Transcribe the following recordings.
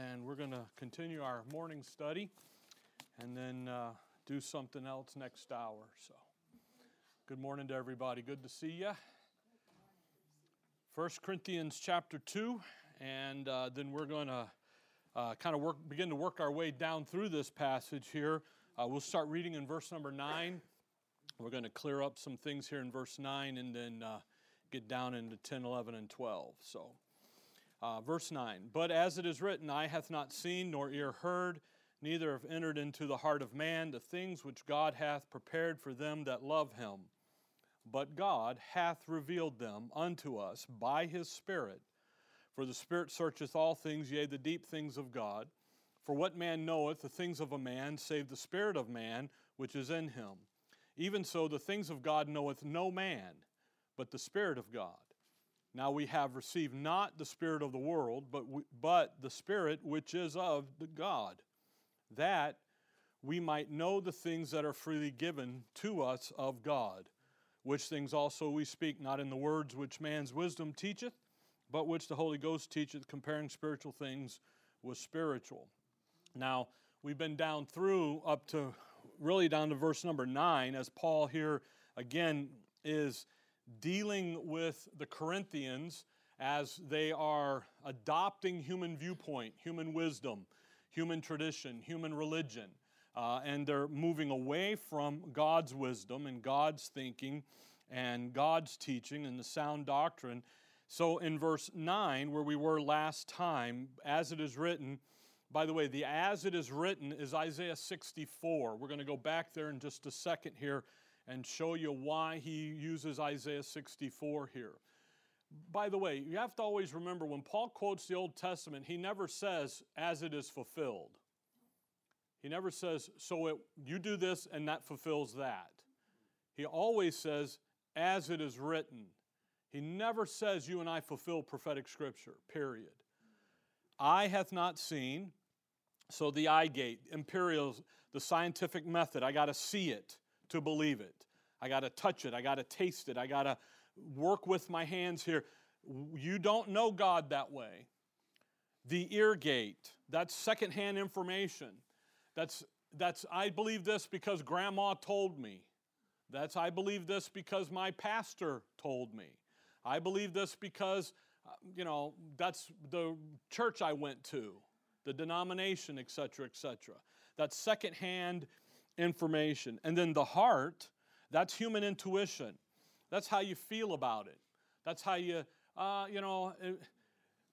and we're going to continue our morning study and then uh, do something else next hour. So, good morning to everybody. Good to see you. 1 Corinthians chapter 2, and uh, then we're going to uh, kind of work, begin to work our way down through this passage here. Uh, we'll start reading in verse number 9. We're going to clear up some things here in verse 9 and then uh, get down into 10, 11, and 12. So, uh, verse 9 But as it is written, Eye hath not seen, nor ear heard, neither have entered into the heart of man the things which God hath prepared for them that love him. But God hath revealed them unto us by his Spirit. For the Spirit searcheth all things, yea, the deep things of God. For what man knoweth the things of a man, save the Spirit of man which is in him? Even so, the things of God knoweth no man, but the Spirit of God. Now we have received not the Spirit of the world, but, we, but the Spirit which is of the God, that we might know the things that are freely given to us of God, which things also we speak, not in the words which man's wisdom teacheth, but which the Holy Ghost teacheth, comparing spiritual things with spiritual. Now, we've been down through up to really down to verse number nine, as Paul here again is dealing with the Corinthians as they are adopting human viewpoint, human wisdom, human tradition, human religion. Uh, and they're moving away from God's wisdom and God's thinking and God's teaching and the sound doctrine. So, in verse 9, where we were last time, as it is written, by the way, the as it is written is Isaiah 64. We're going to go back there in just a second here and show you why he uses Isaiah 64 here. By the way, you have to always remember when Paul quotes the Old Testament, he never says, as it is fulfilled. He never says, so it, you do this and that fulfills that. He always says, as it is written. He never says, you and I fulfill prophetic scripture, period. Eye hath not seen, so the eye gate, empirical, the scientific method, I got to see it to believe it. I got to touch it. I got to taste it. I got to work with my hands here. You don't know God that way. The ear gate, that's secondhand information. That's, that's I believe this because grandma told me. That's I believe this because my pastor told me. I believe this because, uh, you know, that's the church I went to, the denomination, etc., etc. That's secondhand information. And then the heart, that's human intuition. That's how you feel about it. That's how you, uh, you know, it,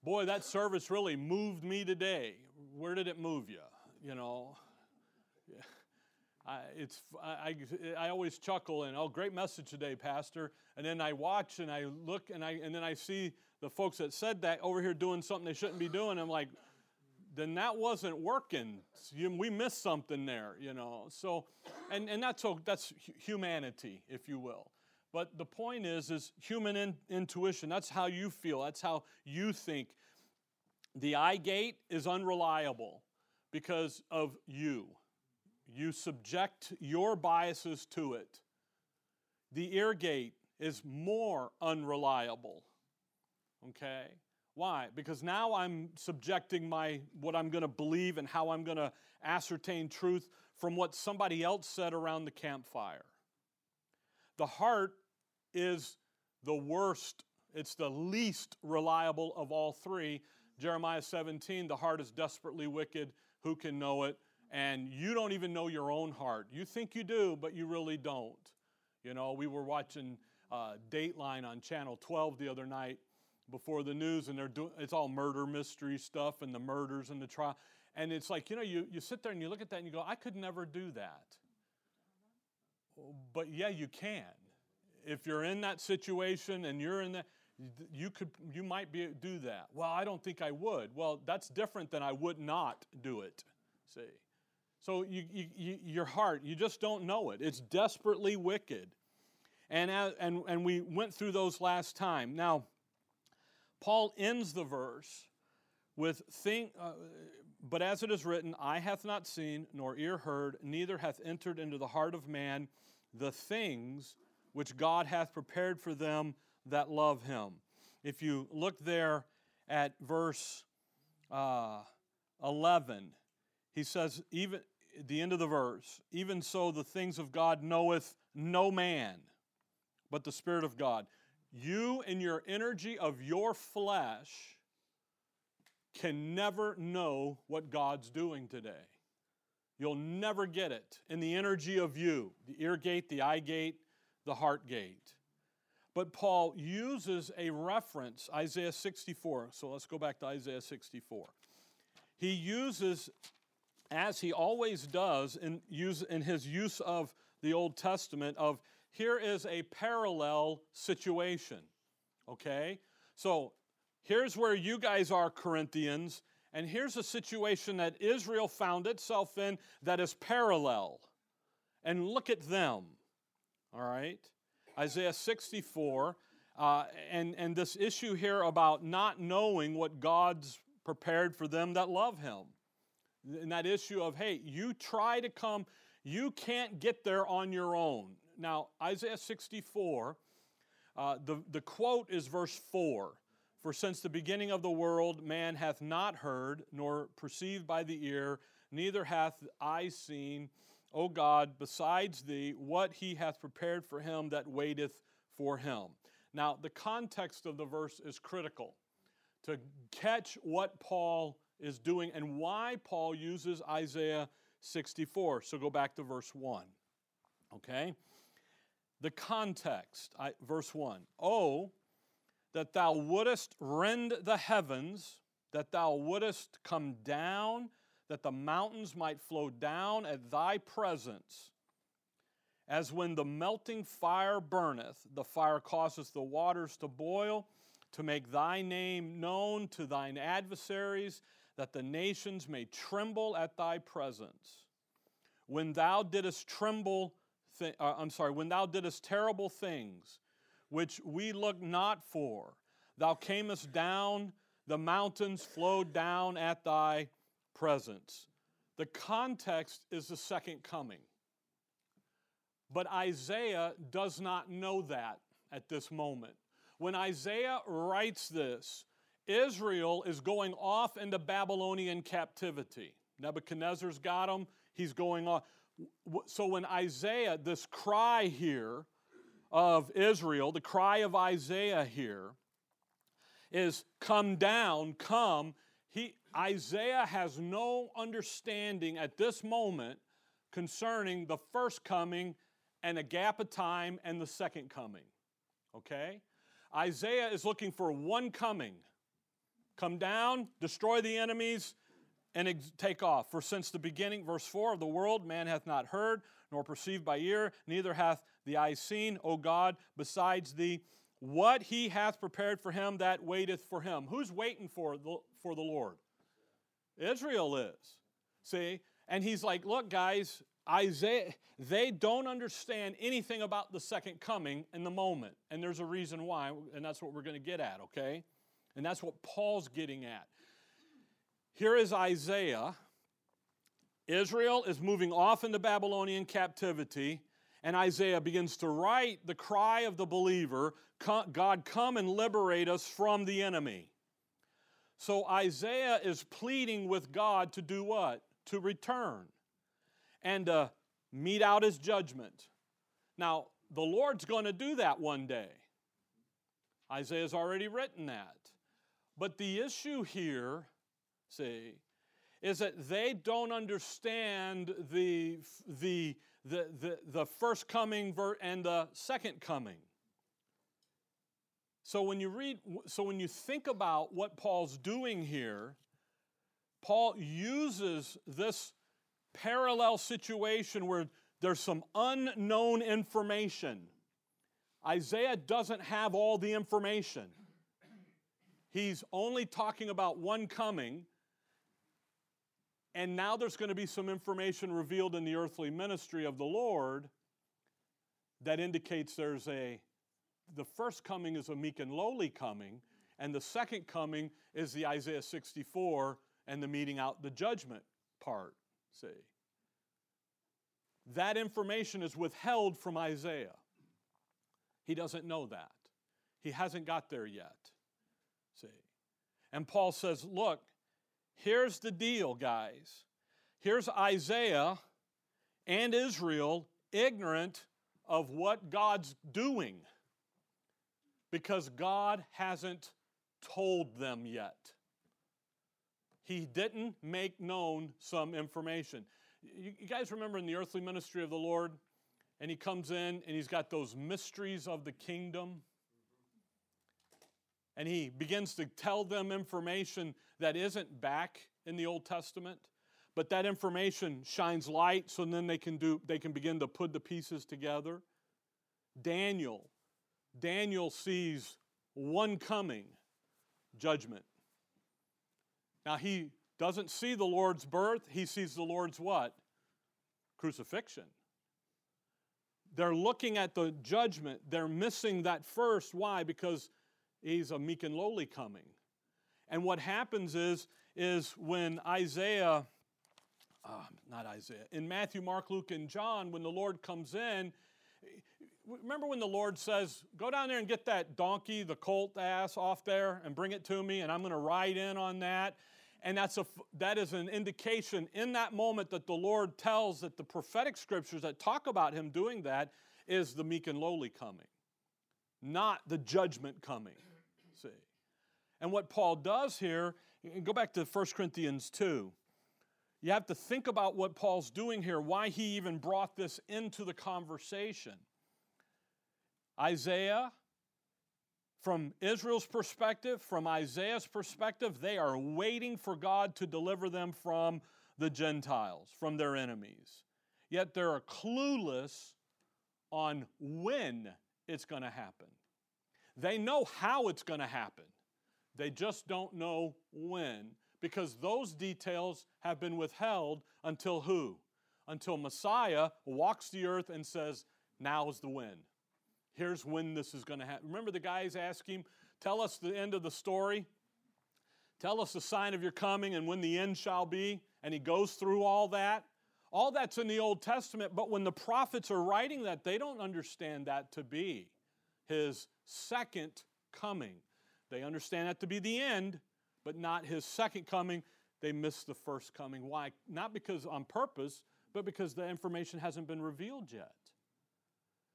boy, that service really moved me today. Where did it move you? You know. I, it's, I, I always chuckle and, oh, great message today, Pastor. And then I watch and I look and, I, and then I see the folks that said that over here doing something they shouldn't be doing. I'm like, then that wasn't working. We missed something there, you know. So, and, and that's, that's humanity, if you will. But the point is, is human in, intuition. That's how you feel. That's how you think. The eye gate is unreliable because of you. You subject your biases to it. The ear gate is more unreliable. Okay? Why? Because now I'm subjecting my what I'm going to believe and how I'm going to ascertain truth from what somebody else said around the campfire. The heart is the worst, it's the least reliable of all three. Jeremiah 17, the heart is desperately wicked, who can know it? And you don't even know your own heart. You think you do, but you really don't. You know, we were watching uh, Dateline on Channel 12 the other night, before the news and they're doing it's all murder mystery stuff and the murders and the trial. And it's like you know you, you sit there and you look at that and you go i could never do that. But yeah you can. If you're in that situation and you're in that you could you might be do that. Well i don't think i would. Well that's different than i would not do it see. So you, you, your heart you just don't know it. It's desperately wicked. And, and, and we went through those last time. Now Paul ends the verse with uh, but as it is written, eye hath not seen, nor ear heard, neither hath entered into the heart of man the things which God hath prepared for them that love him. If you look there at verse uh, 11, he says, even the end of the verse, even so the things of God knoweth no man, but the Spirit of God. You and your energy of your flesh can never know what God's doing today. You'll never get it in the energy of you, the ear gate, the eye gate, the heart gate. But Paul uses a reference, Isaiah 64. So let's go back to Isaiah 64. He uses, as he always does in, use, in his use of the Old Testament, of here is a parallel situation. Okay? So here's where you guys are, Corinthians, and here's a situation that Israel found itself in that is parallel. And look at them. All right? Isaiah 64, uh, and, and this issue here about not knowing what God's prepared for them that love Him. And that issue of, hey, you try to come, you can't get there on your own. Now, Isaiah 64, uh, the, the quote is verse 4 For since the beginning of the world, man hath not heard, nor perceived by the ear, neither hath eye seen, O God, besides thee, what he hath prepared for him that waiteth for him. Now, the context of the verse is critical to catch what Paul is doing and why Paul uses Isaiah 64. So go back to verse 1. Okay? The context, I, verse 1 Oh, that thou wouldest rend the heavens, that thou wouldest come down, that the mountains might flow down at thy presence. As when the melting fire burneth, the fire causeth the waters to boil, to make thy name known to thine adversaries, that the nations may tremble at thy presence. When thou didst tremble, th- uh, I'm sorry, when thou didst terrible things, which we look not for, thou camest down, the mountains flowed down at thy presence. The context is the second coming. But Isaiah does not know that at this moment. When Isaiah writes this, Israel is going off into Babylonian captivity. Nebuchadnezzar's got him, he's going off. So when Isaiah, this cry here of Israel, the cry of Isaiah here is come down, come, he, Isaiah has no understanding at this moment concerning the first coming and a gap of time and the second coming. Okay? Isaiah is looking for one coming. Come down, destroy the enemies, and ex- take off. For since the beginning, verse 4 of the world, man hath not heard, nor perceived by ear, neither hath the eye seen, O God, besides thee, what he hath prepared for him that waiteth for him. Who's waiting for the, for the Lord? Israel is. See? And he's like, look, guys, Isaiah, they don't understand anything about the second coming in the moment. And there's a reason why, and that's what we're going to get at, okay? And that's what Paul's getting at. Here is Isaiah. Israel is moving off into Babylonian captivity, and Isaiah begins to write the cry of the believer God, come and liberate us from the enemy. So Isaiah is pleading with God to do what? To return and uh, mete out his judgment. Now, the Lord's going to do that one day. Isaiah's already written that. But the issue here, see, is that they don't understand the, the, the, the, the first coming and the second coming. So when you read, so when you think about what Paul's doing here, Paul uses this parallel situation where there's some unknown information. Isaiah doesn't have all the information. He's only talking about one coming, and now there's going to be some information revealed in the earthly ministry of the Lord that indicates there's a the first coming is a meek and lowly coming, and the second coming is the Isaiah 64 and the meting out the judgment part. See? That information is withheld from Isaiah. He doesn't know that. He hasn't got there yet. See? And Paul says, look, here's the deal, guys. Here's Isaiah and Israel ignorant of what God's doing because God hasn't told them yet. He didn't make known some information. You, guys remember in the earthly ministry of the Lord, and he comes in and he's got those mysteries of the kingdom. And he begins to tell them information that isn't back in the Old Testament, but that information shines light so then they can do they can begin to put the pieces together. Daniel Daniel sees one coming, judgment. Now he doesn't see the Lord's birth, he sees the Lord's what? Crucifixion. They're looking at the judgment. They're missing that first. Why? Because he's a meek and lowly coming. And what happens is, is when Isaiah, uh, not Isaiah, in Matthew, Mark, Luke, and John, when the Lord comes in, remember when the Lord says, Go down there and get that donkey, the colt ass off there, and bring it to me, and I'm going to ride in on that. And that's a, that is an indication in that moment that the Lord tells that the prophetic scriptures that talk about him doing that is the meek and lowly coming, not the judgment coming. And what Paul does here, go back to 1 Corinthians 2. You have to think about what Paul's doing here, why he even brought this into the conversation. Isaiah from Israel's perspective, from Isaiah's perspective, they are waiting for God to deliver them from the Gentiles, from their enemies. Yet they're clueless on when it's going to happen. They know how it's going to happen, they just don't know when, because those details have been withheld until who? Until Messiah walks the earth and says, Now is the when. Here's when this is going to happen. Remember the guys asking, Tell us the end of the story. Tell us the sign of your coming and when the end shall be. And he goes through all that. All that's in the Old Testament, but when the prophets are writing that, they don't understand that to be his second coming. They understand that to be the end, but not his second coming. They miss the first coming. Why? Not because on purpose, but because the information hasn't been revealed yet.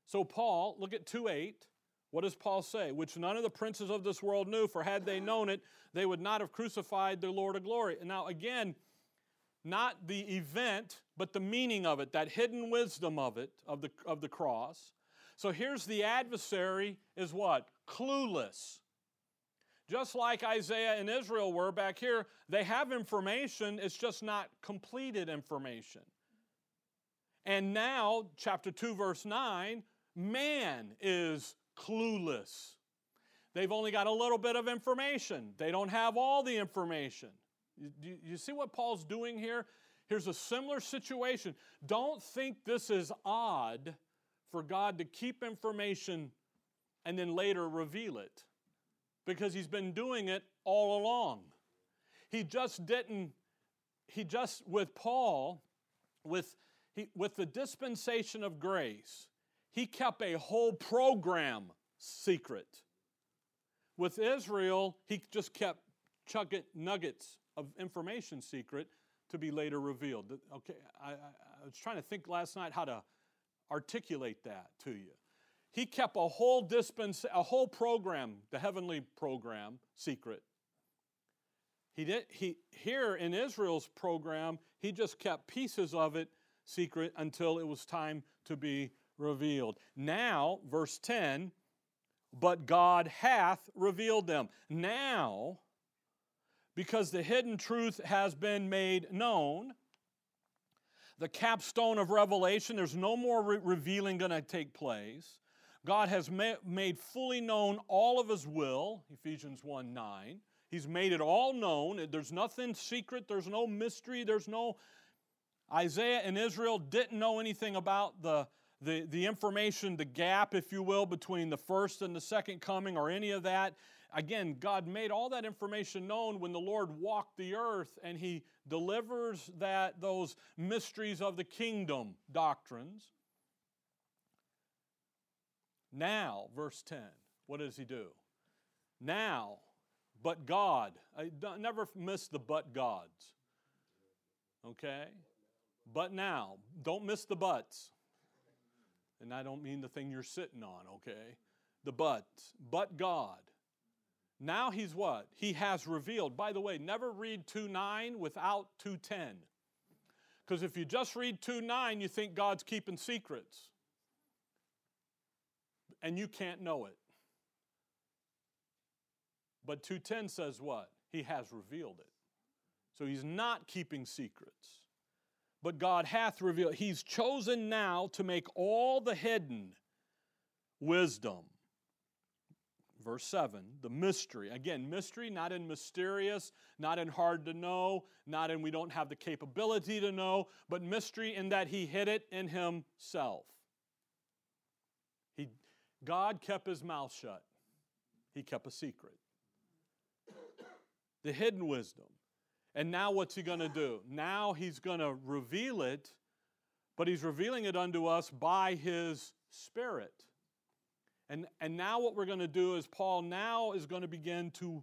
So, Paul, look at 2 8. What does Paul say? Which none of the princes of this world knew, for had they known it, they would not have crucified the Lord of glory. And now, again, not the event, but the meaning of it, that hidden wisdom of it, of the, of the cross. So here's the adversary is what? Clueless. Just like Isaiah and Israel were back here, they have information, it's just not completed information. And now, chapter 2, verse 9, man is clueless. They've only got a little bit of information, they don't have all the information. You, you, see what Paul's doing here? Here's a similar situation. Don't think this is odd for God to keep information and then later reveal it because he's been doing it all along. He just didn't, he just, with Paul, with, he, with the dispensation of grace, he kept a whole program secret. With Israel, he just kept chugging nuggets of information secret to be later revealed. Okay, I, I, I was trying to think last night how to articulate that to you. He kept a whole dispens, a whole program, the heavenly program, secret. He did he here in Israel's program, he just kept pieces of it secret until it was time to be revealed. Now, verse 10, but God hath revealed them. Now, because the hidden truth has been made known, the capstone of revelation, there's no more re- revealing going to take place. God has ma- made fully known all of his will, Ephesians 1 9. He's made it all known. There's nothing secret, there's no mystery, there's no. Isaiah and Israel didn't know anything about the, the, the information, the gap, if you will, between the first and the second coming or any of that. Again, God made all that information known when the Lord walked the earth and he delivers that those mysteries of the kingdom doctrines. Now, verse 10, what does he do? Now, but God. I never miss the but gods. Okay? But now, don't miss the buts. And I don't mean the thing you're sitting on, okay? The but. But God. Now he's what? He has revealed. By the way, never read 2 9 without 210. Because if you just read 2 9, you think God's keeping secrets. And you can't know it. But 210 says what? He has revealed it. So he's not keeping secrets. But God hath revealed. He's chosen now to make all the hidden wisdom. Verse 7, the mystery. Again, mystery, not in mysterious, not in hard to know, not in we don't have the capability to know, but mystery in that He hid it in Himself. God kept His mouth shut, He kept a secret. The hidden wisdom. And now what's he going to do? Now he's going to reveal it, but he's revealing it unto us by his Spirit. And, and now what we're going to do is Paul now is going to begin to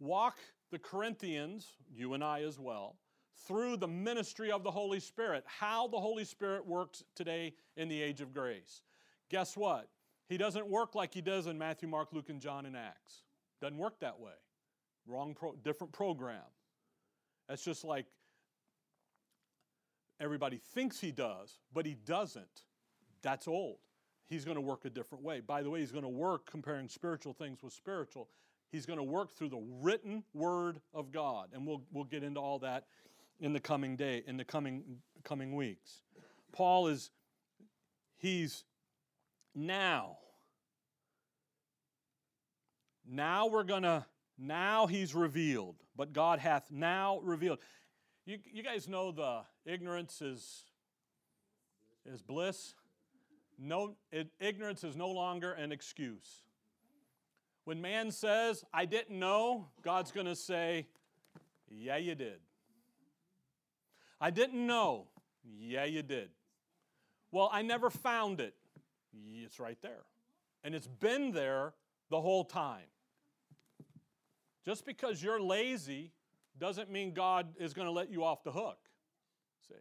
walk the Corinthians, you and I as well, through the ministry of the Holy Spirit, how the Holy Spirit works today in the age of grace. Guess what? He doesn't work like he does in Matthew, Mark, Luke, and John and Acts. Doesn't work that way. Wrong, pro, different program. That's just like everybody thinks he does, but he doesn't. That's old. He's going to work a different way. By the way, he's going to work comparing spiritual things with spiritual. He's going to work through the written word of God. And we'll, we'll get into all that in the coming day, in the coming, coming weeks. Paul is, he's now. Now we're going to now he's revealed, but God hath now revealed. You, you guys know the ignorance is, is bliss. No, it, ignorance is no longer an excuse. When man says, I didn't know, God's going to say, Yeah, you did. I didn't know. Yeah, you did. Well, I never found it. It's right there. And it's been there the whole time. Just because you're lazy doesn't mean God is going to let you off the hook. See?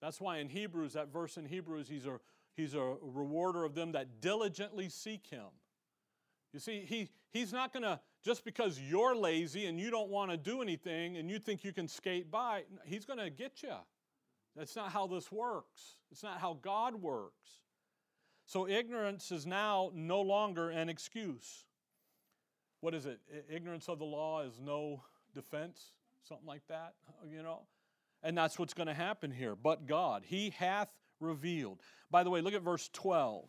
That's why in Hebrews, that verse in Hebrews, he's a, he's a rewarder of them that diligently seek him. You see, he, he's not going to, just because you're lazy and you don't want to do anything and you think you can skate by, he's going to get you. That's not how this works. It's not how God works. So ignorance is now no longer an excuse what is it? Ignorance of the law is no defense, something like that, you know? And that's what's going to happen here. But God, He hath revealed. By the way, look at verse 12.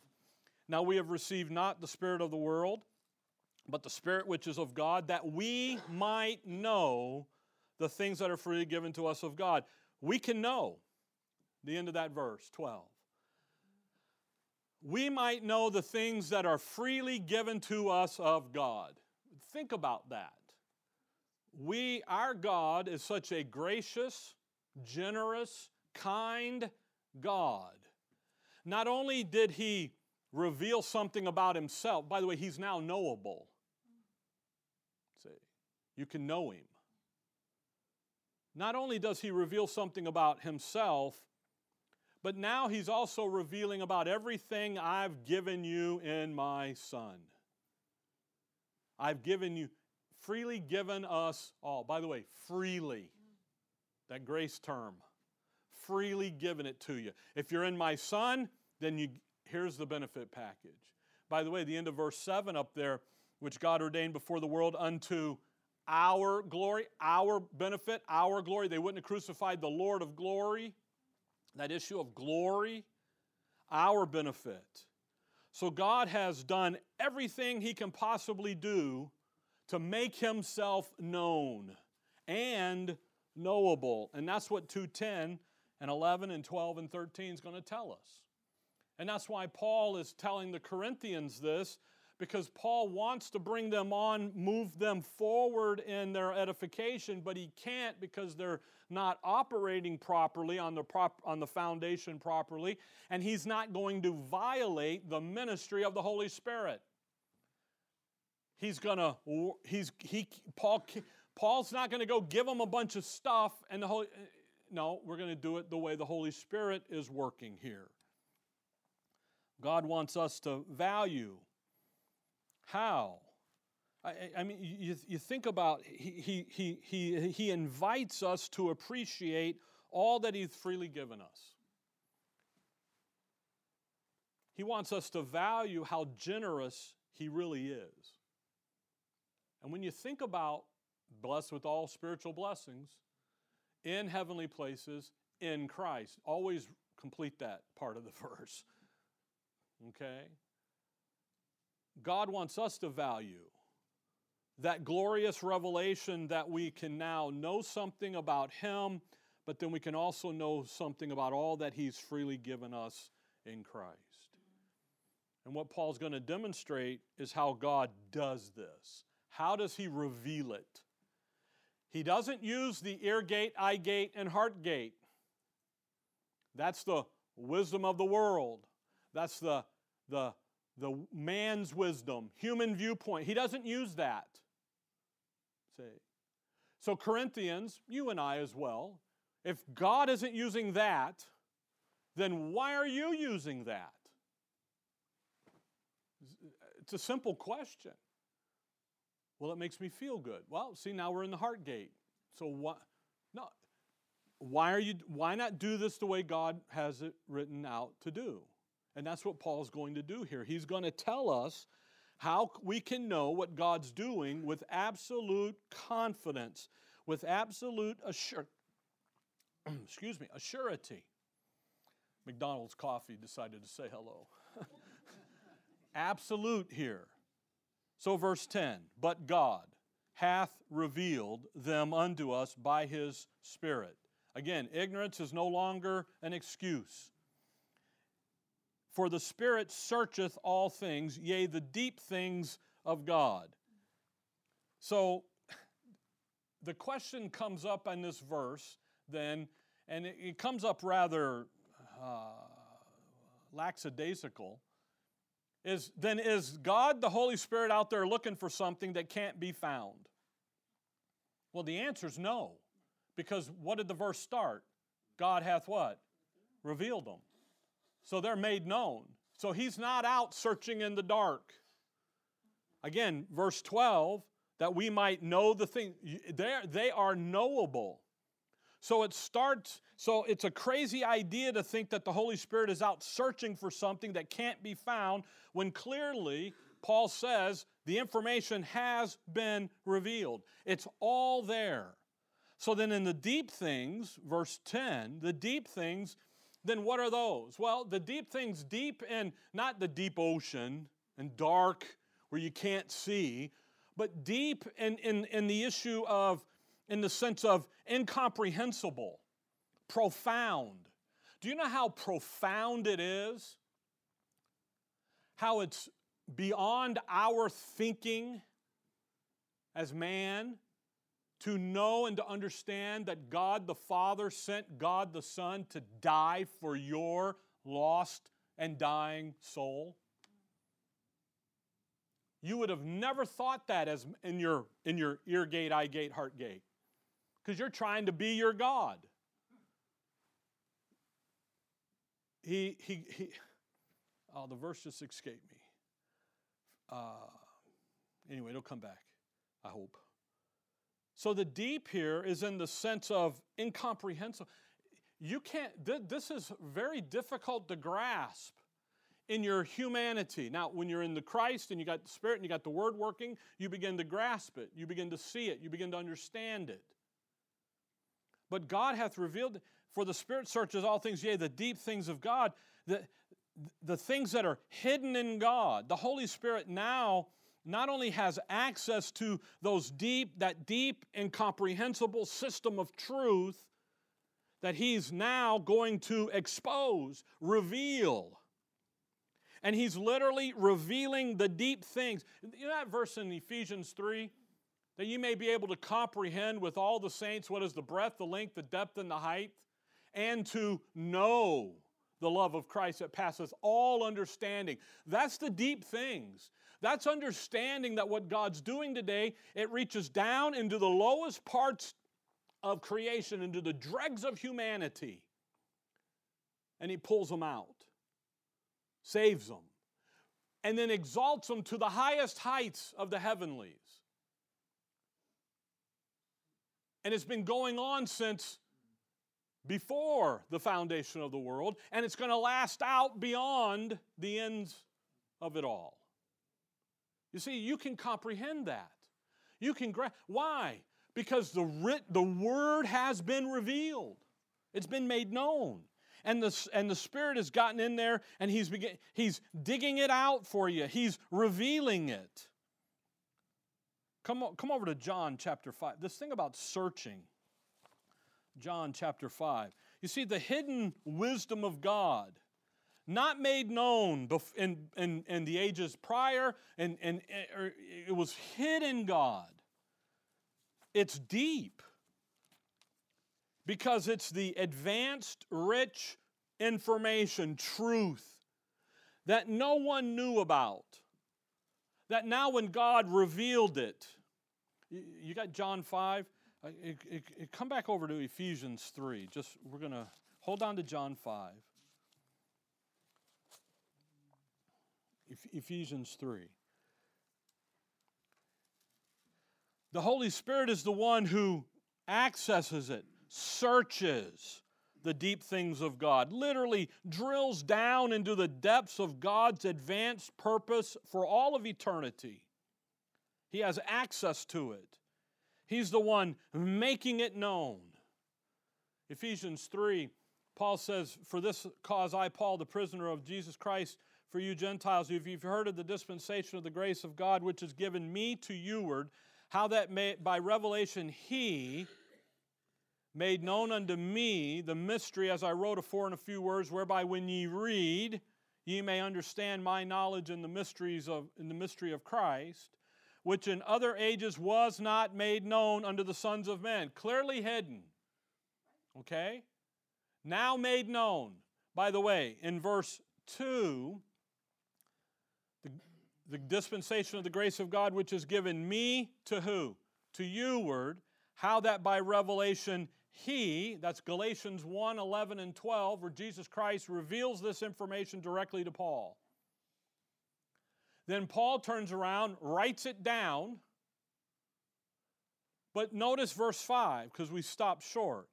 Now we have received not the Spirit of the world, but the Spirit which is of God, that we might know the things that are freely given to us of God. We can know. The end of that verse, 12. We might know the things that are freely given to us of God. Think about that. We, our God is such a gracious, generous, kind God. Not only did He reveal something about Himself, by the way, He's now knowable. See, you can know Him. Not only does He reveal something about Himself, but now He's also revealing about everything I've given you in my Son. I've given you, freely given us all. By the way, freely. That grace term. Freely given it to you. If you're in my son, then you here's the benefit package. By the way, the end of verse 7 up there, which God ordained before the world unto our glory, our benefit, our glory. They wouldn't have crucified the Lord of glory. That issue of glory, our benefit. So God has done everything He can possibly do to make Himself known and knowable. And that's what 210 and 11 and 12 and 13 is going to tell us. And that's why Paul is telling the Corinthians this because Paul wants to bring them on, move them forward in their edification, but he can't because they're not operating properly on the, prop, on the foundation properly, and he's not going to violate the ministry of the Holy Spirit. he's to he's he Paul Paul's not to go give him a bunch of stuff and the Holy no, we're to do it the way the Holy Spirit is working here. God wants us to value how I, I mean, you, you think about he, he, he, he invites us to appreciate all that he's freely given us. He wants us to value how generous he really is. And when you think about blessed with all spiritual blessings in heavenly places in Christ, always complete that part of the verse. Okay? God wants us to value that glorious revelation that we can now know something about Him, but then we can also know something about all that He's freely given us in Christ. And what Paul's going to demonstrate is how God does this. How does He reveal it? He doesn't use the ear gate, eye gate, and heart gate. That's the wisdom of the world. That's the, the, the man's wisdom, human viewpoint. He doesn't use that. So, Corinthians, you and I as well, if God isn't using that, then why are you using that? It's a simple question. Well, it makes me feel good. Well, see, now we're in the heart gate. So what? No. Why are you? Why not do this the way God has it written out to do? And that's what Paul's going to do here. He's going to tell us how we can know what God's doing with absolute confidence, with absolute assur- excuse me, assurity. McDonald's coffee decided to say hello. absolute here. So, verse 10 But God hath revealed them unto us by his Spirit. Again, ignorance is no longer an excuse. For the Spirit searcheth all things, yea, the deep things of God. So the question comes up in this verse then, and it, it comes up rather uh, lackadaisical. Is then is God the Holy Spirit out there looking for something that can't be found? Well, the answer is no. Because what did the verse start? God hath what? Revealed them. So they're made known. So he's not out searching in the dark. Again, verse 12, that we might know the thing. They are knowable. So it starts, so it's a crazy idea to think that the Holy Spirit is out searching for something that can't be found when clearly Paul says the information has been revealed. It's all there. So then in the deep things, verse 10, the deep things then what are those? Well, the deep things, deep in not the deep ocean and dark where you can't see, but deep in, in, in the issue of, in the sense of incomprehensible, profound. Do you know how profound it is? How it's beyond our thinking as man to know and to understand that God the Father sent God the Son to die for your lost and dying soul? You would have never thought that as in your in your ear gate, eye gate, heart gate. Because you're trying to be your God. He he he oh the verse just escaped me. Uh, anyway, it'll come back, I hope. So the deep here is in the sense of incomprehensible. You can't, th- this is very difficult to grasp in your humanity. Now, when you're in the Christ and you got the Spirit and you got the Word working, you begin to grasp it, you begin to see it, you begin to understand it. But God hath revealed, for the Spirit searches all things, yea, the deep things of God, the, the things that are hidden in God. The Holy Spirit now not only has access to those deep, that deep, incomprehensible system of truth that he's now going to expose, reveal. And he's literally revealing the deep things. You know that verse in Ephesians 3? That you may be able to comprehend with all the saints what is the breadth, the length, the depth, and the height, and to know the love of Christ that passeth all understanding. That's the deep things. That's understanding that what God's doing today, it reaches down into the lowest parts of creation, into the dregs of humanity, and He pulls them out, saves them, and then exalts them to the highest heights of the heavenlies. And it's been going on since before the foundation of the world, and it's going to last out beyond the ends of it all. You see, you can comprehend that. You can grasp. why? Because the writ, the word has been revealed. It's been made known. And the, and the Spirit has gotten in there and he's, begin, he's digging it out for you. He's revealing it. Come, come over to John chapter 5. This thing about searching. John chapter 5. You see, the hidden wisdom of God, not made known in, in, in the ages prior, and, and er, it was hidden God. It's deep because it's the advanced, rich information, truth that no one knew about. That now, when God revealed it, you got John 5? Uh, it, it, it, come back over to Ephesians 3. Just we're going to hold on to John 5. Ephesians 3. The Holy Spirit is the one who accesses it, searches the deep things of God, literally drills down into the depths of God's advanced purpose for all of eternity. He has access to it. He's the one making it known. Ephesians 3, Paul says, For this cause I, Paul, the prisoner of Jesus Christ, for you Gentiles, if you've heard of the dispensation of the grace of God which is given me to youward, how that may, by revelation he made known unto me the mystery, as I wrote afore in a few words, whereby when ye read, ye may understand my knowledge in the mysteries of in the mystery of Christ which in other ages was not made known unto the sons of men. Clearly hidden. Okay? Now made known. By the way, in verse 2, the, the dispensation of the grace of God which is given me to who? To you, word, how that by revelation he, that's Galatians 1 11 and 12, where Jesus Christ reveals this information directly to Paul. Then Paul turns around, writes it down. But notice verse 5, because we stopped short.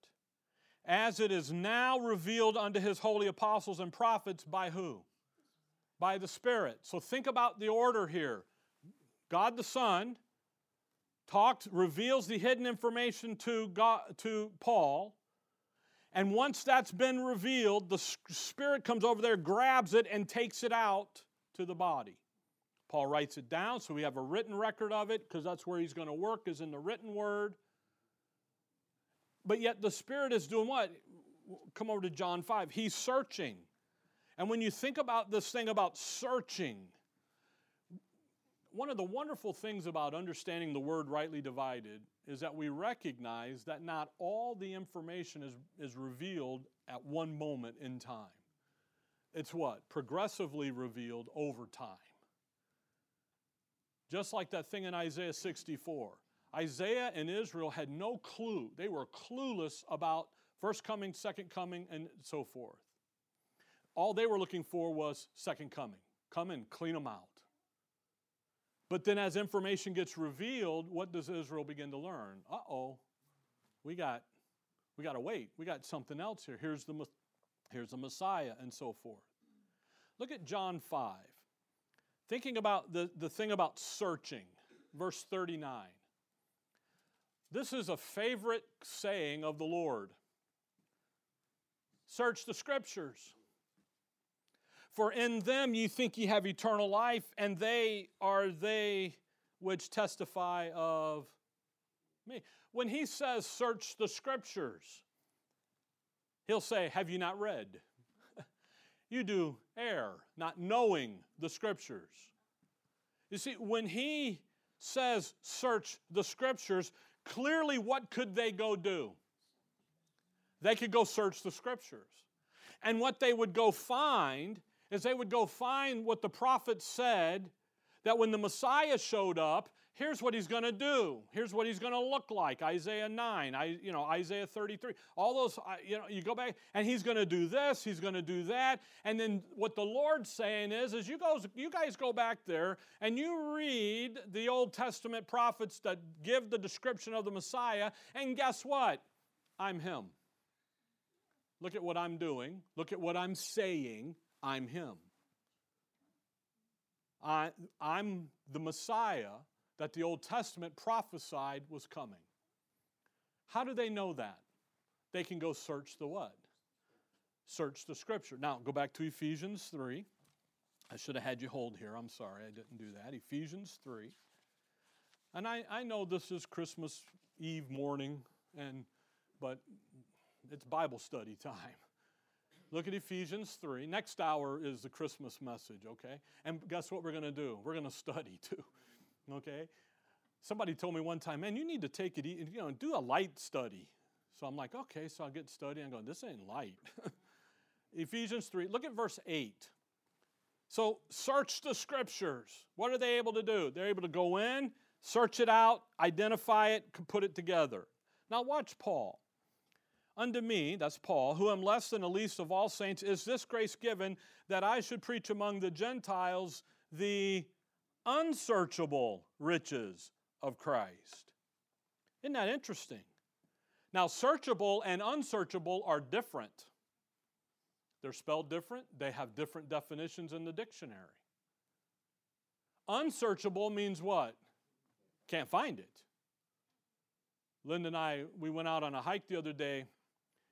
As it is now revealed unto his holy apostles and prophets by who? By the Spirit. So think about the order here. God the Son talks, reveals the hidden information to, God, to Paul. And once that's been revealed, the Spirit comes over there, grabs it, and takes it out to the body. Paul writes it down so we have a written record of it because that's where he's going to work, is in the written word. But yet the Spirit is doing what? Come over to John 5. He's searching. And when you think about this thing about searching, one of the wonderful things about understanding the word rightly divided is that we recognize that not all the information is, is revealed at one moment in time. It's what? Progressively revealed over time. Just like that thing in Isaiah 64. Isaiah and Israel had no clue. They were clueless about first coming, second coming, and so forth. All they were looking for was second coming. Come and clean them out. But then as information gets revealed, what does Israel begin to learn? Uh-oh, we got we got to wait. We got something else here. Here's the here's the Messiah and so forth. Look at John 5. Thinking about the, the thing about searching, verse 39. This is a favorite saying of the Lord Search the scriptures. For in them you think ye have eternal life, and they are they which testify of me. When he says, Search the scriptures, he'll say, Have you not read? you do err, not knowing the scriptures. You see, when he says search the scriptures, clearly what could they go do? They could go search the scriptures. And what they would go find is they would go find what the prophet said that when the Messiah showed up, here's what he's going to do. Here's what he's going to look like. Isaiah 9, I, you know, Isaiah 33. All those, you know, you go back and he's going to do this, he's going to do that. And then what the Lord's saying is, is you guys, you guys go back there and you read the Old Testament prophets that give the description of the Messiah, and guess what? I'm him. Look at what I'm doing. Look at what I'm saying. I'm him. I, I'm the Messiah that the Old Testament prophesied was coming. How do they know that? They can go search the what? Search the scripture. Now, go back to Ephesians 3. I should have had you hold here. I'm sorry, I didn't do that. Ephesians 3. And I, I know this is Christmas Eve morning, and but it's Bible study time. Look at Ephesians 3. Next hour is the Christmas message, okay? And guess what we're going to do? We're going to study too. Okay? Somebody told me one time, man, you need to take it, you know, do a light study. So I'm like, okay, so I'll get study. I'm going, this ain't light. Ephesians 3, look at verse 8. So search the scriptures. What are they able to do? They're able to go in, search it out, identify it, put it together. Now watch Paul. Unto me, that's Paul, who am less than the least of all saints, is this grace given that I should preach among the Gentiles the unsearchable riches of Christ. Isn't that interesting? Now, searchable and unsearchable are different. They're spelled different, they have different definitions in the dictionary. Unsearchable means what? Can't find it. Linda and I, we went out on a hike the other day.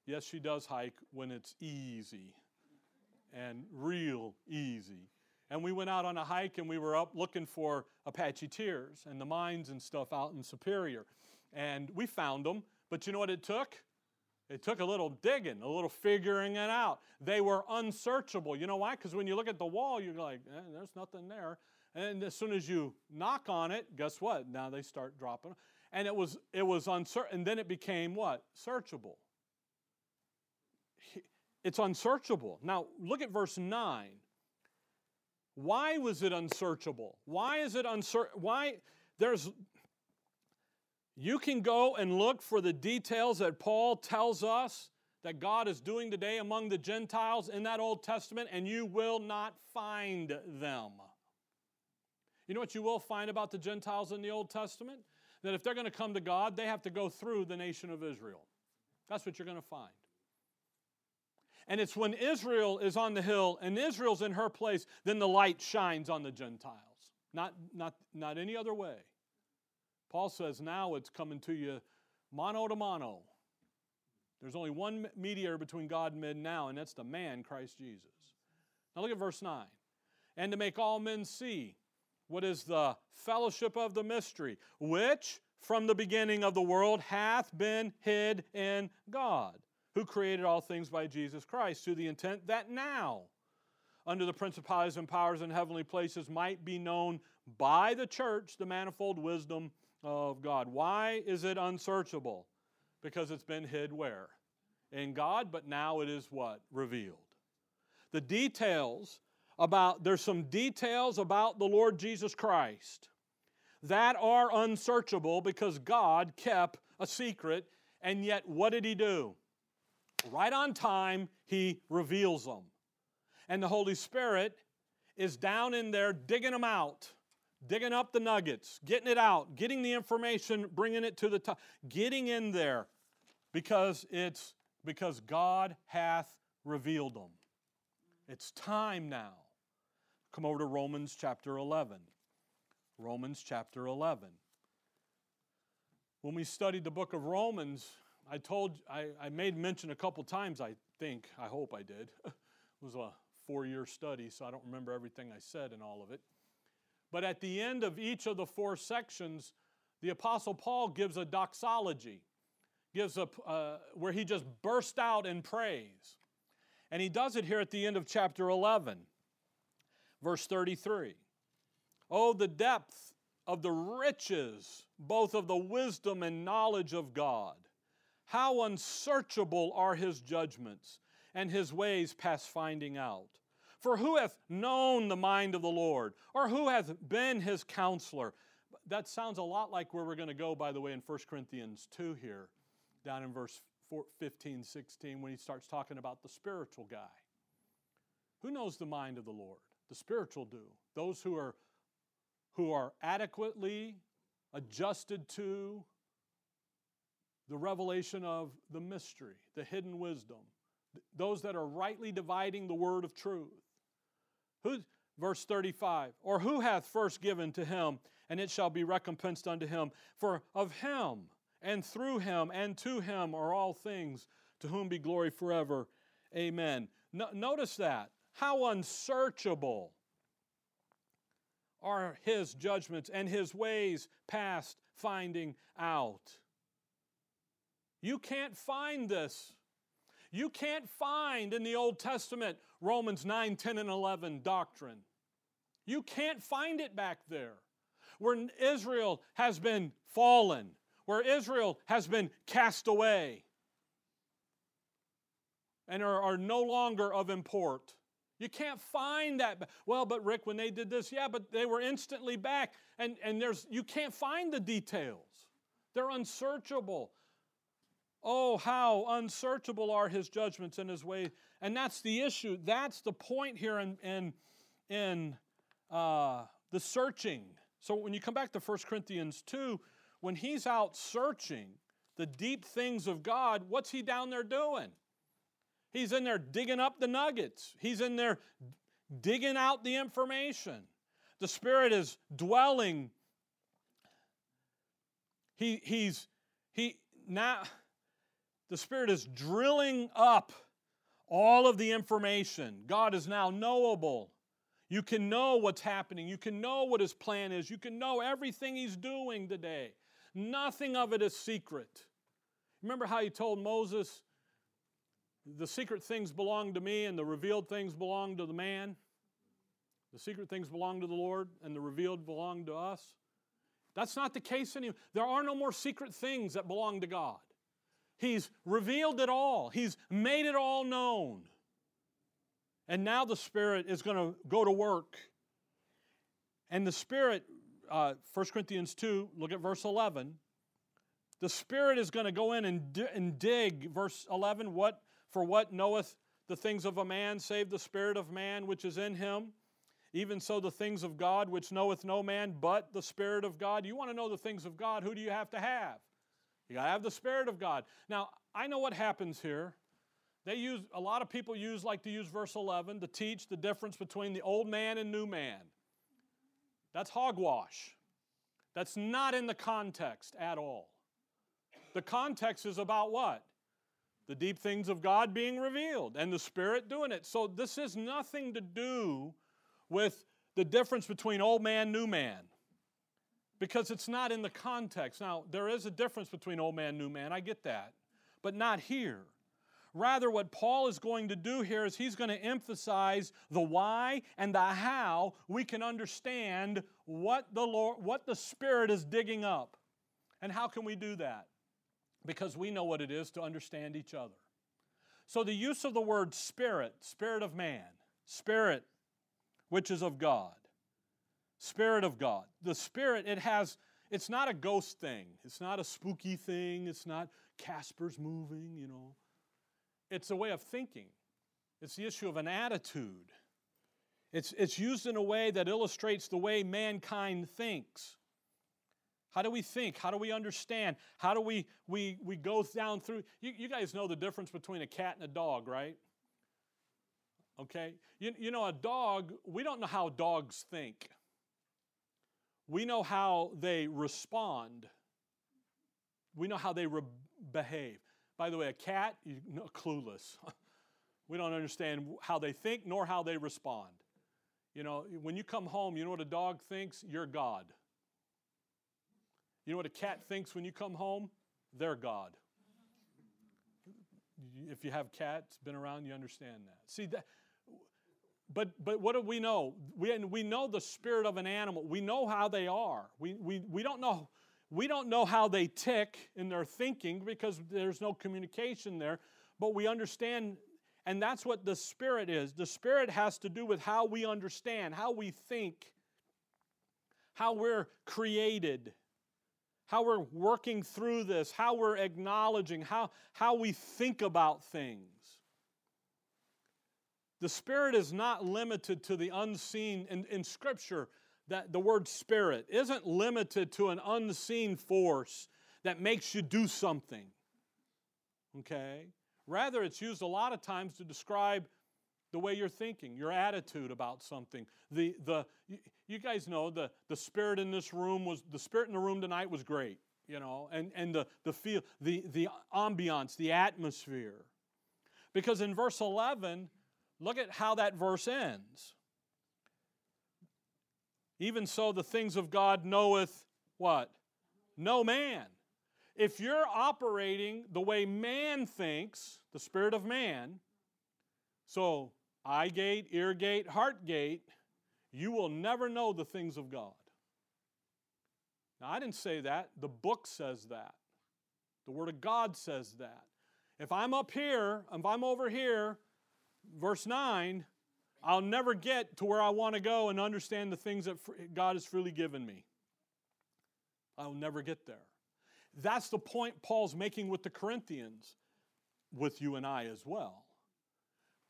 Yes, she does hike when it's easy and real easy. And we went out on a hike and we were up looking for Apache tears and the mines and stuff out in Superior. And we found them, but you know what it took? It took a little digging, a little figuring it out. They were unsearchable. You know why? Because when you look at the wall, you're like, eh, there's nothing there. And as soon as you knock on it, guess what? Now they start dropping. And it was it was uncertain. And then it became what? Searchable. It's unsearchable. Now look at verse 9. Why was it unsearchable? Why is it uncertain? Why? There's, you can go and look for the details that Paul tells us that God is doing today among the Gentiles in that Old Testament, and you will not find them. You know what you will find about the Gentiles in the Old Testament? That if they're going to come to God, they have to go through the nation of Israel. That's what you're going to find. And it's when Israel is on the hill and Israel's in her place, then the light shines on the Gentiles. Not, not, not any other way. Paul says now it's coming to you mono to mono. There's only one mediator between God and men now, and that's the man, Christ Jesus. Now look at verse 9. And to make all men see what is the fellowship of the mystery, which from the beginning of the world hath been hid in God who created all things by Jesus Christ, to the intent that now, under the principalities and powers in heavenly places, might be known by the church the manifold wisdom of God. Why is it unsearchable? Because it's been hid where? In God, but now it is what? Revealed. The details about, there's some details about the Lord Jesus Christ that are unsearchable because God kept a secret, and yet what did He do? Right on time, he reveals them. And the Holy Spirit is down in there digging them out, digging up the nuggets, getting it out, getting the information, bringing it to the top, getting in there because it's because God hath revealed them. It's time now. Come over to Romans chapter 11. Romans chapter 11. When we studied the book of Romans, I told, I, I made mention a couple times, I think, I hope I did. it was a four year study, so I don't remember everything I said in all of it. But at the end of each of the four sections, the Apostle Paul gives a doxology, gives a, uh, where he just burst out in praise. And he does it here at the end of chapter 11, verse 33. Oh, the depth of the riches, both of the wisdom and knowledge of God. How unsearchable are his judgments, and his ways past finding out. For who hath known the mind of the Lord? Or who hath been his counselor? That sounds a lot like where we're going to go, by the way, in 1 Corinthians 2 here, down in verse 15, 16, when he starts talking about the spiritual guy. Who knows the mind of the Lord? The spiritual do. Those who are, who are adequately adjusted to the revelation of the mystery, the hidden wisdom, those that are rightly dividing the word of truth. Who, verse 35, or who hath first given to him, and it shall be recompensed unto him? For of him, and through him, and to him are all things, to whom be glory forever. Amen. No, notice that. How unsearchable are his judgments and his ways past finding out. You can't find this. You can't find in the Old Testament Romans 9, 10, and 11 doctrine. You can't find it back there. Where Israel has been fallen, where Israel has been cast away and are, are no longer of import. You can't find that. Well, but Rick, when they did this, yeah, but they were instantly back. And, and there's you can't find the details. They're unsearchable. Oh, how unsearchable are his judgments and his ways. And that's the issue. That's the point here in, in, in uh, the searching. So when you come back to 1 Corinthians 2, when he's out searching the deep things of God, what's he down there doing? He's in there digging up the nuggets. He's in there digging out the information. The Spirit is dwelling. He, he's, he, now, the Spirit is drilling up all of the information. God is now knowable. You can know what's happening. You can know what His plan is. You can know everything He's doing today. Nothing of it is secret. Remember how He told Moses, the secret things belong to me and the revealed things belong to the man. The secret things belong to the Lord and the revealed belong to us. That's not the case anymore. There are no more secret things that belong to God. He's revealed it all, He's made it all known. And now the Spirit is going to go to work. And the Spirit, uh, 1 Corinthians 2, look at verse 11. The Spirit is going to go in and, and dig, verse 11, what for what knoweth the things of a man save the Spirit of man which is in him? Even so, the things of God which knoweth no man but the Spirit of God. You want to know the things of God, who do you have to have? You got to have the Spirit of God. Now, I know what happens here. They use, a lot of people use, like to use verse 11 to teach the difference between the old man and new man. That's hogwash. That's not in the context at all. The context is about what? the deep things of God being revealed and the Spirit doing it. So this has nothing to do with the difference between old man, new man, because it's not in the context. Now, there is a difference between old man, new man, I get that, but not here. Rather, what Paul is going to do here is he's going to emphasize the why and the how we can understand what the Lord, what the Spirit is digging up. And how can we do that? because we know what it is to understand each other. So the use of the word spirit, spirit of man, spirit, which is of God, spirit of God. The spirit, it has, it's not a ghost thing, it's not a spooky thing, it's not Casper's moving, you know. It's a way of thinking, it's the issue of an attitude. It's, it's used in a way that illustrates the way mankind thinks. How do we think? How do we understand? How do we, we, we go down through? You, you guys know the difference between a cat and a dog, right? Okay? You, you know, a dog, we don't know how dogs think. We know how they respond. We know how they re- behave. By the way, a cat, you know, clueless. we don't understand how they think nor how they respond. You know, when you come home, you know what a dog thinks? You're God. You know what a cat thinks when you come home? They're God. If you have cats, been around, you understand that. See that. But, but what do we know? We, we know the spirit of an animal. We know how they are. We, we, we, don't know, we don't know how they tick in their thinking because there's no communication there. But we understand And that's what the Spirit is. The Spirit has to do with how we understand, how we think, how we're created, how we're working through this, how we're acknowledging, how, how we think about things. The Spirit is not limited to the unseen. In, in Scripture, that the word Spirit isn't limited to an unseen force that makes you do something. Okay? Rather, it's used a lot of times to describe the way you're thinking, your attitude about something. The, the, you guys know the, the spirit in this room was, the spirit in the room tonight was great, you know, and, and the, the feel, the, the ambiance, the atmosphere. Because in verse 11, look at how that verse ends. Even so, the things of God knoweth what? No man. If you're operating the way man thinks, the spirit of man, so eye gate, ear gate, heart gate, you will never know the things of God. Now, I didn't say that. The book says that. The Word of God says that. If I'm up here, if I'm over here, verse 9, I'll never get to where I want to go and understand the things that God has freely given me. I'll never get there. That's the point Paul's making with the Corinthians, with you and I as well.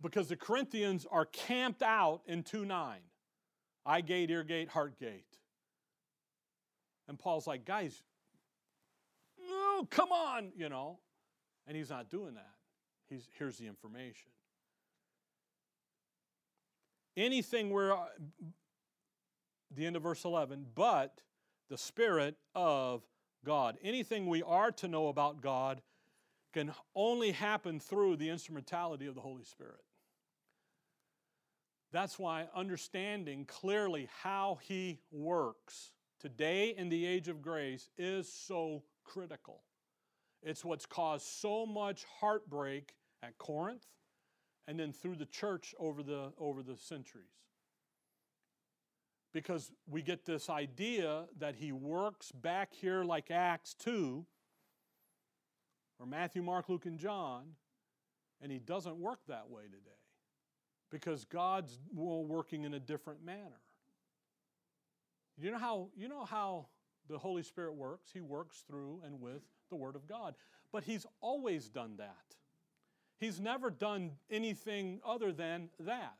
Because the Corinthians are camped out in 2 9. Eye gate, ear gate, heart gate. And Paul's like, guys, no, come on, you know. And he's not doing that. He's, here's the information. Anything where, uh, the end of verse 11, but the Spirit of God. Anything we are to know about God can only happen through the instrumentality of the Holy Spirit. That's why understanding clearly how He works today in the age of grace is so critical. It's what's caused so much heartbreak at Corinth and then through the church over the, over the centuries. Because we get this idea that he works back here like Acts 2, or Matthew, Mark, Luke, and John, and he doesn't work that way today. Because God's working in a different manner. You know how, you know how the Holy Spirit works? He works through and with the Word of God. But He's always done that. He's never done anything other than that.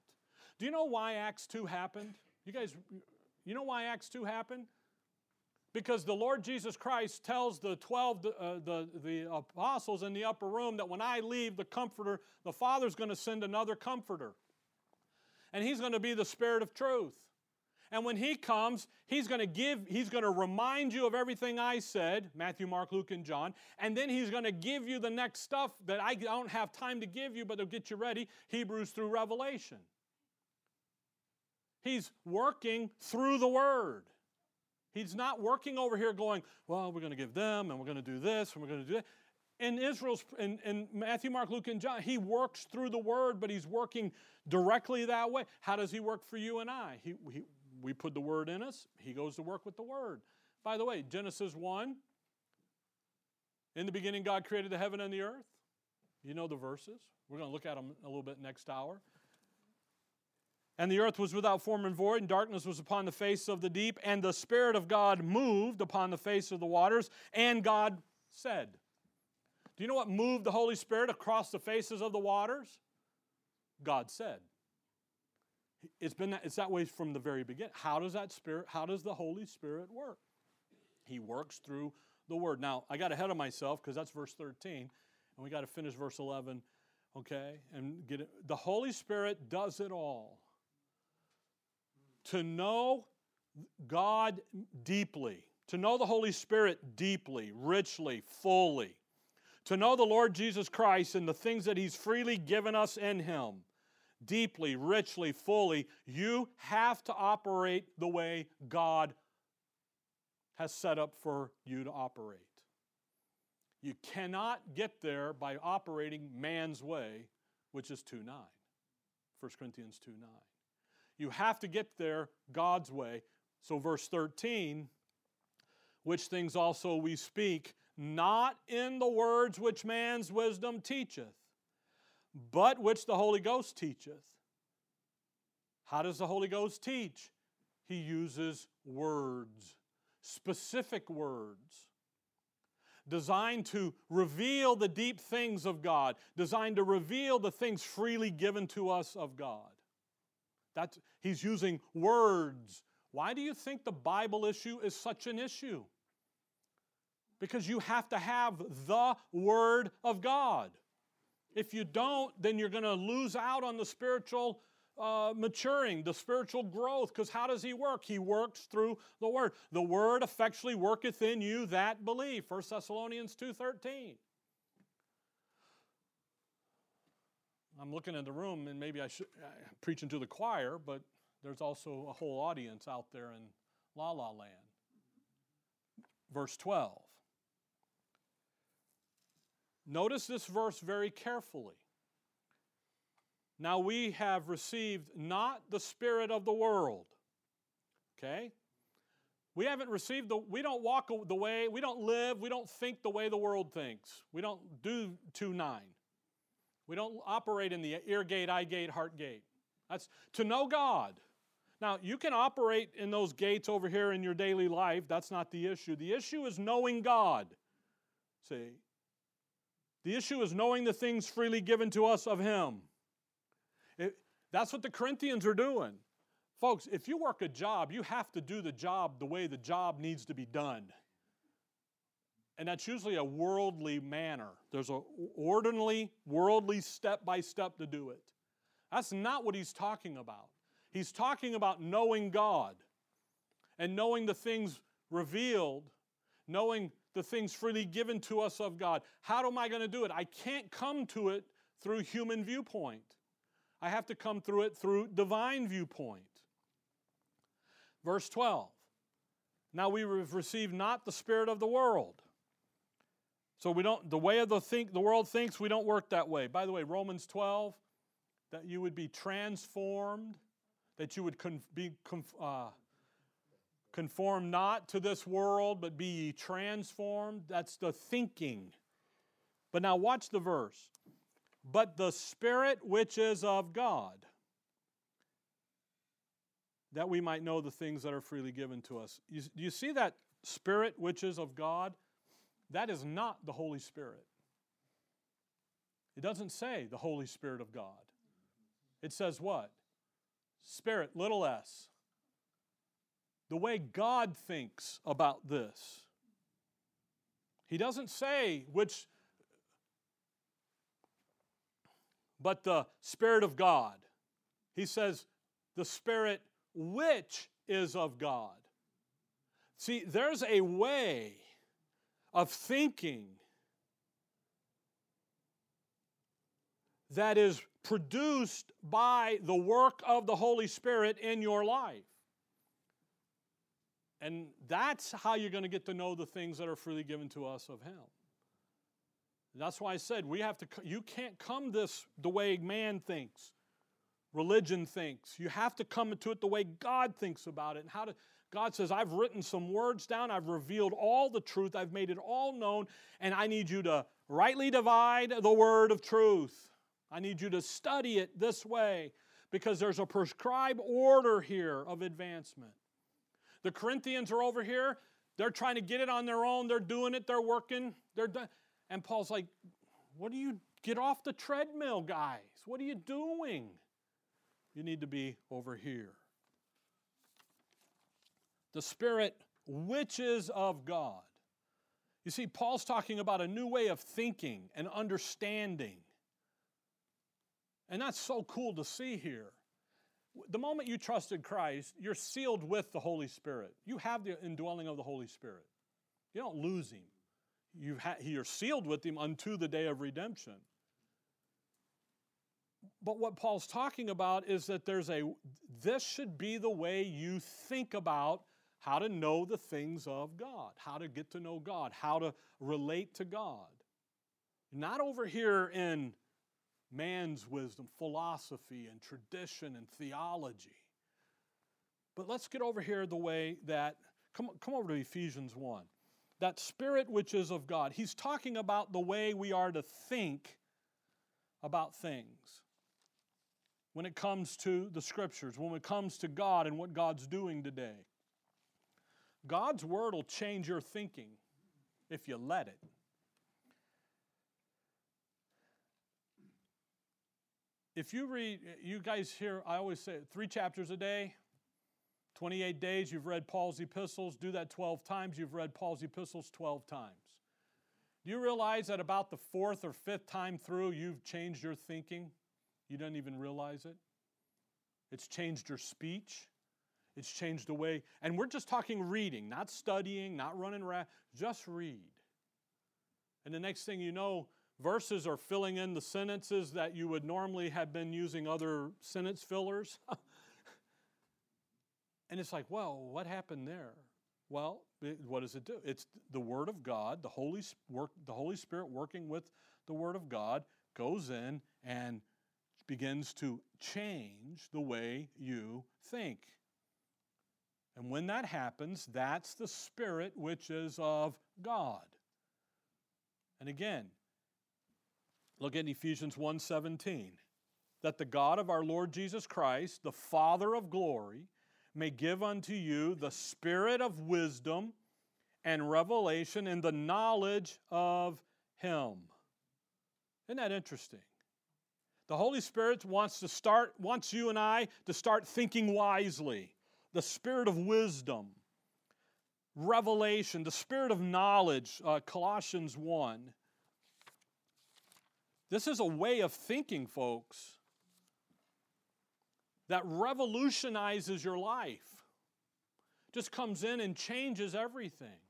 Do you know why Acts 2 happened? You guys, you know why Acts 2 happened? Because the Lord Jesus Christ tells the 12, uh, the, the apostles in the upper room that when I leave, the Comforter, the Father's going to send another Comforter. And He's going to be the Spirit of truth. And when he comes, he's going to give, he's going to remind you of everything I said, Matthew, Mark, Luke, and John. And then he's going to give you the next stuff that I don't have time to give you, but it'll get you ready, Hebrews through Revelation. He's working through the Word. He's not working over here going, well, we're going to give them, and we're going to do this, and we're going to do that. In Israel's, in, in Matthew, Mark, Luke, and John, he works through the Word, but he's working directly that way. How does he work for you and I? He, he, we put the word in us, he goes to work with the word. By the way, Genesis 1, in the beginning, God created the heaven and the earth. You know the verses. We're going to look at them a little bit next hour. And the earth was without form and void, and darkness was upon the face of the deep, and the Spirit of God moved upon the face of the waters, and God said. Do you know what moved the Holy Spirit across the faces of the waters? God said. It's been that, it's that way from the very beginning. How does that spirit, how does the Holy Spirit work? He works through the word. Now, I got ahead of myself because that's verse 13, and we got to finish verse 11, okay? And get it. The Holy Spirit does it all. To know God deeply, to know the Holy Spirit deeply, richly, fully, to know the Lord Jesus Christ and the things that He's freely given us in Him deeply, richly, fully, you have to operate the way God has set up for you to operate. You cannot get there by operating man's way, which is 2 9. 1 Corinthians 2 9. You have to get there God's way. So, verse 13, which things also we speak, not in the words which man's wisdom teacheth but which the Holy Ghost teacheth. How does the Holy Ghost teach? He uses words, specific words, designed to reveal the deep things of God, designed to reveal the things freely given to us of God. That's, he's using words. Why do you think the Bible issue is such an issue? Because you have to have the Word of God. If you don't, then you're going to lose out on the spiritual uh, maturing, the spiritual growth. Because how does He work? He works through the Word. The Word effectually worketh in you that believe. 1 Thessalonians 2.13. I'm looking in the room, and maybe I should uh, preaching to the choir, but there's also a whole audience out there in La La Land. Verse 12. Notice this verse very carefully. Now we have received not the Spirit of the world. Okay? We haven't received the, we don't walk the way, we don't live, we don't think the way the world thinks. We don't do 2 9. We don't operate in the ear gate, eye gate, heart gate. That's to know God. Now, you can operate in those gates over here in your daily life. That's not the issue. The issue is knowing God. See? The issue is knowing the things freely given to us of Him. It, that's what the Corinthians are doing. Folks, if you work a job, you have to do the job the way the job needs to be done. And that's usually a worldly manner. There's a orderly, worldly step by step to do it. That's not what he's talking about. He's talking about knowing God and knowing the things revealed, knowing the things freely given to us of God. How am I going to do it? I can't come to it through human viewpoint. I have to come through it through divine viewpoint. Verse 12. Now we have received not the spirit of the world. So we don't the way of the think the world thinks we don't work that way. By the way, Romans 12 that you would be transformed, that you would be conf- uh, Conform not to this world, but be ye transformed. That's the thinking. But now watch the verse. But the Spirit which is of God, that we might know the things that are freely given to us. You, do you see that Spirit which is of God? That is not the Holy Spirit. It doesn't say the Holy Spirit of God. It says what? Spirit, little s the way God thinks about this. He doesn't say which, but the Spirit of God. He says the Spirit which is of God. See, there's a way of thinking that is produced by the work of the Holy Spirit in your life. And that's how you're going to get to know the things that are freely given to us of Him. That's why I said we have to, you can't come this the way man thinks, religion thinks. You have to come to it the way God thinks about it. And how to, God says, I've written some words down, I've revealed all the truth, I've made it all known, and I need you to rightly divide the word of truth. I need you to study it this way because there's a prescribed order here of advancement. The Corinthians are over here. They're trying to get it on their own. They're doing it. They're working. They're done. And Paul's like, What do you get off the treadmill, guys? What are you doing? You need to be over here. The Spirit which is of God. You see, Paul's talking about a new way of thinking and understanding. And that's so cool to see here. The moment you trusted Christ, you're sealed with the Holy Spirit. You have the indwelling of the Holy Spirit. You don't lose Him. You ha- you're sealed with Him unto the day of redemption. But what Paul's talking about is that there's a, this should be the way you think about how to know the things of God, how to get to know God, how to relate to God. Not over here in man's wisdom, philosophy, and tradition and theology. But let's get over here the way that, come, come over to Ephesians 1. That spirit which is of God. He's talking about the way we are to think about things when it comes to the scriptures, when it comes to God and what God's doing today. God's word will change your thinking if you let it. If you read, you guys hear, I always say three chapters a day, 28 days, you've read Paul's epistles. Do that 12 times, you've read Paul's epistles 12 times. Do you realize that about the fourth or fifth time through, you've changed your thinking? You don't even realize it. It's changed your speech. It's changed the way, and we're just talking reading, not studying, not running around, just read. And the next thing you know, verses are filling in the sentences that you would normally have been using other sentence fillers. and it's like, well, what happened there? Well, what does it do? It's the Word of God, the Holy, work, the Holy Spirit working with the Word of God goes in and begins to change the way you think. And when that happens, that's the Spirit which is of God. And again, look at Ephesians 1:17. That the God of our Lord Jesus Christ, the Father of glory, may give unto you the spirit of wisdom and revelation in the knowledge of him. Isn't that interesting? The Holy Spirit wants to start wants you and I to start thinking wisely. The spirit of wisdom, revelation, the spirit of knowledge, uh, Colossians 1. This is a way of thinking, folks, that revolutionizes your life. Just comes in and changes everything.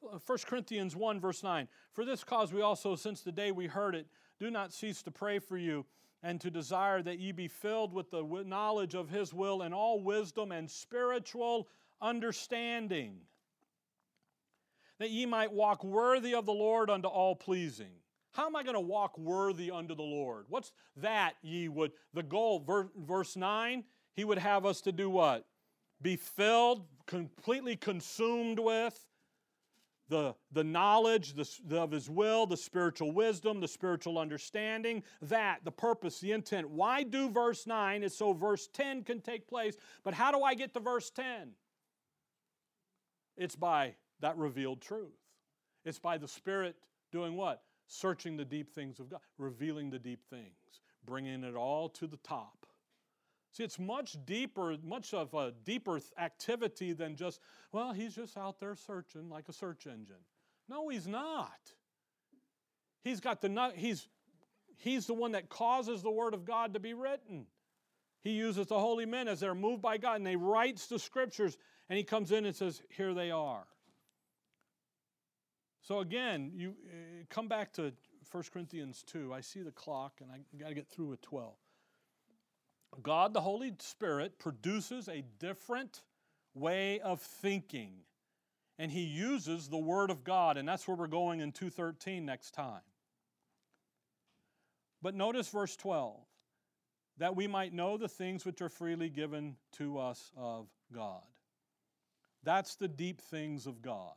1 uh, Corinthians 1, verse 9. For this cause we also, since the day we heard it, do not cease to pray for you and to desire that ye be filled with the knowledge of his will and all wisdom and spiritual understanding that ye might walk worthy of the Lord unto all pleasing. How am I going to walk worthy unto the Lord? What's that ye would? The goal, verse 9, he would have us to do what? Be filled, completely consumed with the, the knowledge the, of his will, the spiritual wisdom, the spiritual understanding, that, the purpose, the intent. Why do verse 9 is so verse 10 can take place, but how do I get to verse 10? It's by that revealed truth. It's by the Spirit doing what? Searching the deep things of God, revealing the deep things, bringing it all to the top. See, it's much deeper, much of a deeper activity than just, well, he's just out there searching like a search engine. No, he's not. He's got the he's he's the one that causes the word of God to be written. He uses the holy men as they're moved by God and they writes the scriptures and he comes in and says, "Here they are." So again, you uh, come back to 1 Corinthians 2. I see the clock and I got to get through with 12. God the Holy Spirit produces a different way of thinking. And he uses the word of God and that's where we're going in 213 next time. But notice verse 12 that we might know the things which are freely given to us of God. That's the deep things of God.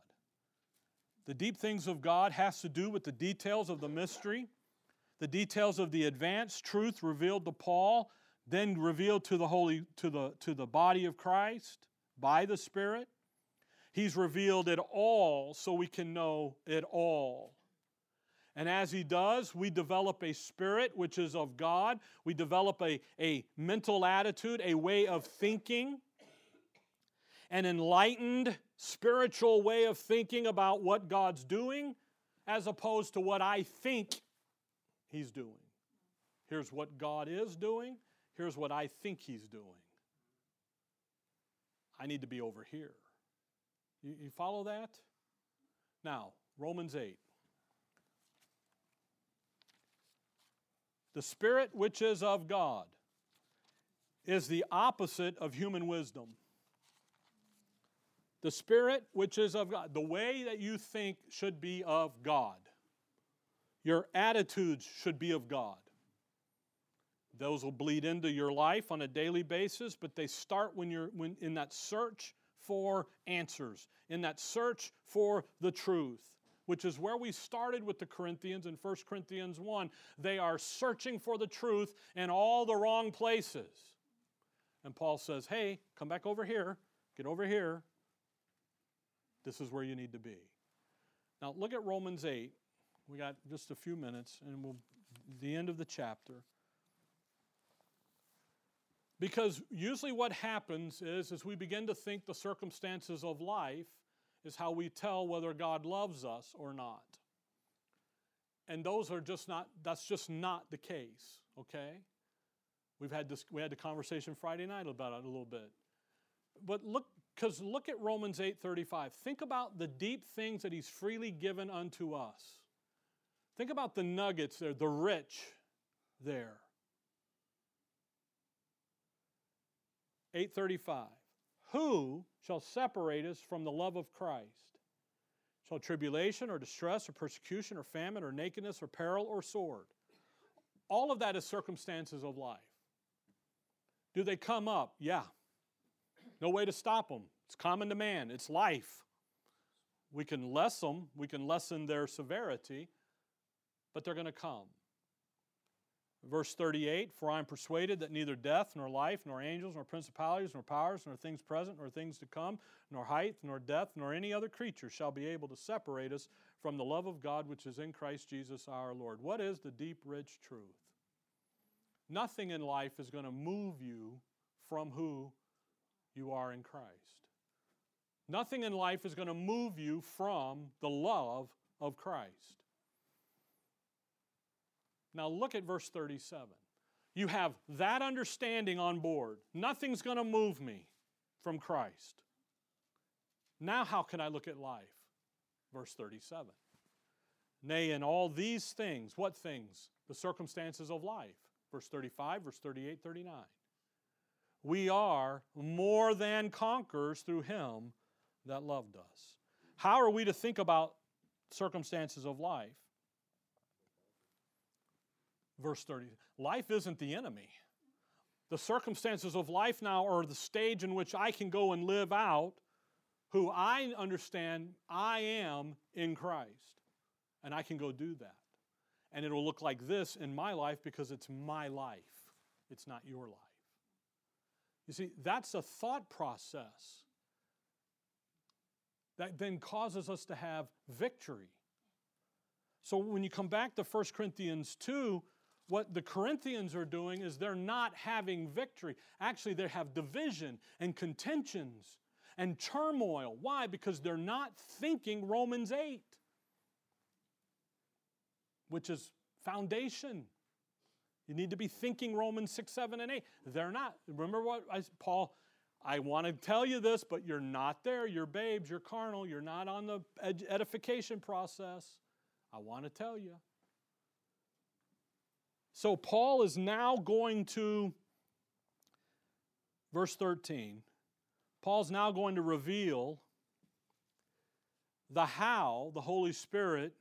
The deep things of God has to do with the details of the mystery, the details of the advanced truth revealed to Paul, then revealed to the holy to the to the body of Christ by the Spirit. He's revealed it all so we can know it all. And as he does, we develop a spirit which is of God. We develop a, a mental attitude, a way of thinking an enlightened spiritual way of thinking about what God's doing as opposed to what I think He's doing. Here's what God is doing, here's what I think He's doing. I need to be over here. You, you follow that? Now, Romans 8. The Spirit which is of God is the opposite of human wisdom. The Spirit, which is of God, the way that you think should be of God. Your attitudes should be of God. Those will bleed into your life on a daily basis, but they start when you're when, in that search for answers, in that search for the truth. which is where we started with the Corinthians in 1 Corinthians 1. They are searching for the truth in all the wrong places. And Paul says, hey, come back over here, get over here. This is where you need to be. Now look at Romans 8. We got just a few minutes, and we'll the end of the chapter. Because usually what happens is as we begin to think the circumstances of life is how we tell whether God loves us or not. And those are just not that's just not the case, okay? We've had this we had the conversation Friday night about it a little bit. But look cuz look at Romans 8:35. Think about the deep things that he's freely given unto us. Think about the nuggets there, the rich there. 835. Who shall separate us from the love of Christ? Shall tribulation or distress or persecution or famine or nakedness or peril or sword? All of that is circumstances of life. Do they come up? Yeah. No way to stop them. It's common to man, it's life. We can lessen them, we can lessen their severity, but they're going to come. Verse 38 For I am persuaded that neither death, nor life, nor angels, nor principalities, nor powers, nor things present, nor things to come, nor height, nor depth, nor any other creature shall be able to separate us from the love of God which is in Christ Jesus our Lord. What is the deep, rich truth? Nothing in life is going to move you from who you are in Christ. Nothing in life is going to move you from the love of Christ. Now look at verse 37. You have that understanding on board. Nothing's going to move me from Christ. Now, how can I look at life? Verse 37. Nay, in all these things, what things? The circumstances of life. Verse 35, verse 38, 39. We are more than conquerors through him that loved us. How are we to think about circumstances of life? verse 30. Life isn't the enemy. The circumstances of life now are the stage in which I can go and live out who I understand I am in Christ. And I can go do that. And it'll look like this in my life because it's my life, it's not your life. You see, that's a thought process that then causes us to have victory. So when you come back to 1 Corinthians 2, what the Corinthians are doing is they're not having victory. Actually, they have division and contentions and turmoil. Why? Because they're not thinking Romans 8, which is foundation. You need to be thinking Romans 6, 7, and 8. They're not. Remember what I, Paul, I want to tell you this, but you're not there. You're babes, you're carnal, you're not on the edification process. I want to tell you. So Paul is now going to, verse 13, Paul's now going to reveal the how the Holy Spirit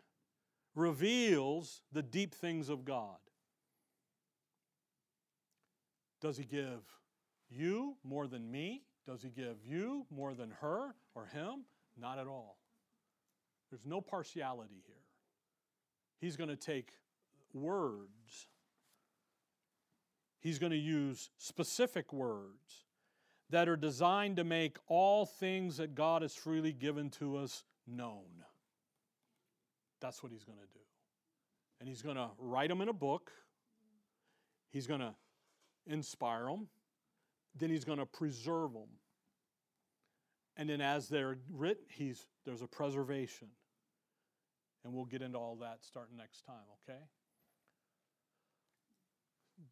reveals the deep things of God. Does he give you more than me? Does he give you more than her or him? Not at all. There's no partiality here. He's going to take words he's going to use specific words that are designed to make all things that God has freely given to us known. That's what he's going to do. And he's going to write them in a book, he's going to inspire them, then he's going to preserve them. And then as they're written, he's, there's a preservation. And we'll get into all that starting next time, okay?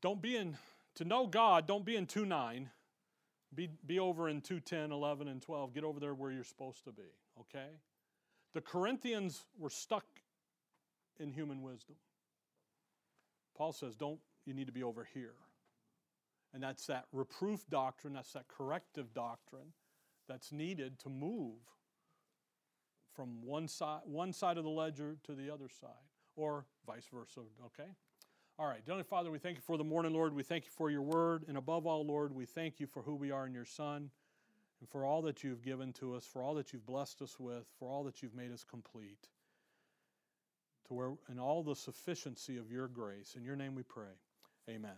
don't be in, to know God, don't be in 2 9. Be, be over in 2 10, 11, and 12. Get over there where you're supposed to be, okay? The Corinthians were stuck in human wisdom. Paul says, don't, you need to be over here. And that's that reproof doctrine, that's that corrective doctrine that's needed to move from one side, one side of the ledger to the other side, or vice versa, okay? All right, Heavenly Father, we thank you for the morning, Lord. We thank you for your word. And above all, Lord, we thank you for who we are in your Son and for all that you've given to us, for all that you've blessed us with, for all that you've made us complete. to where in all the sufficiency of your grace. In your name we pray. Amen.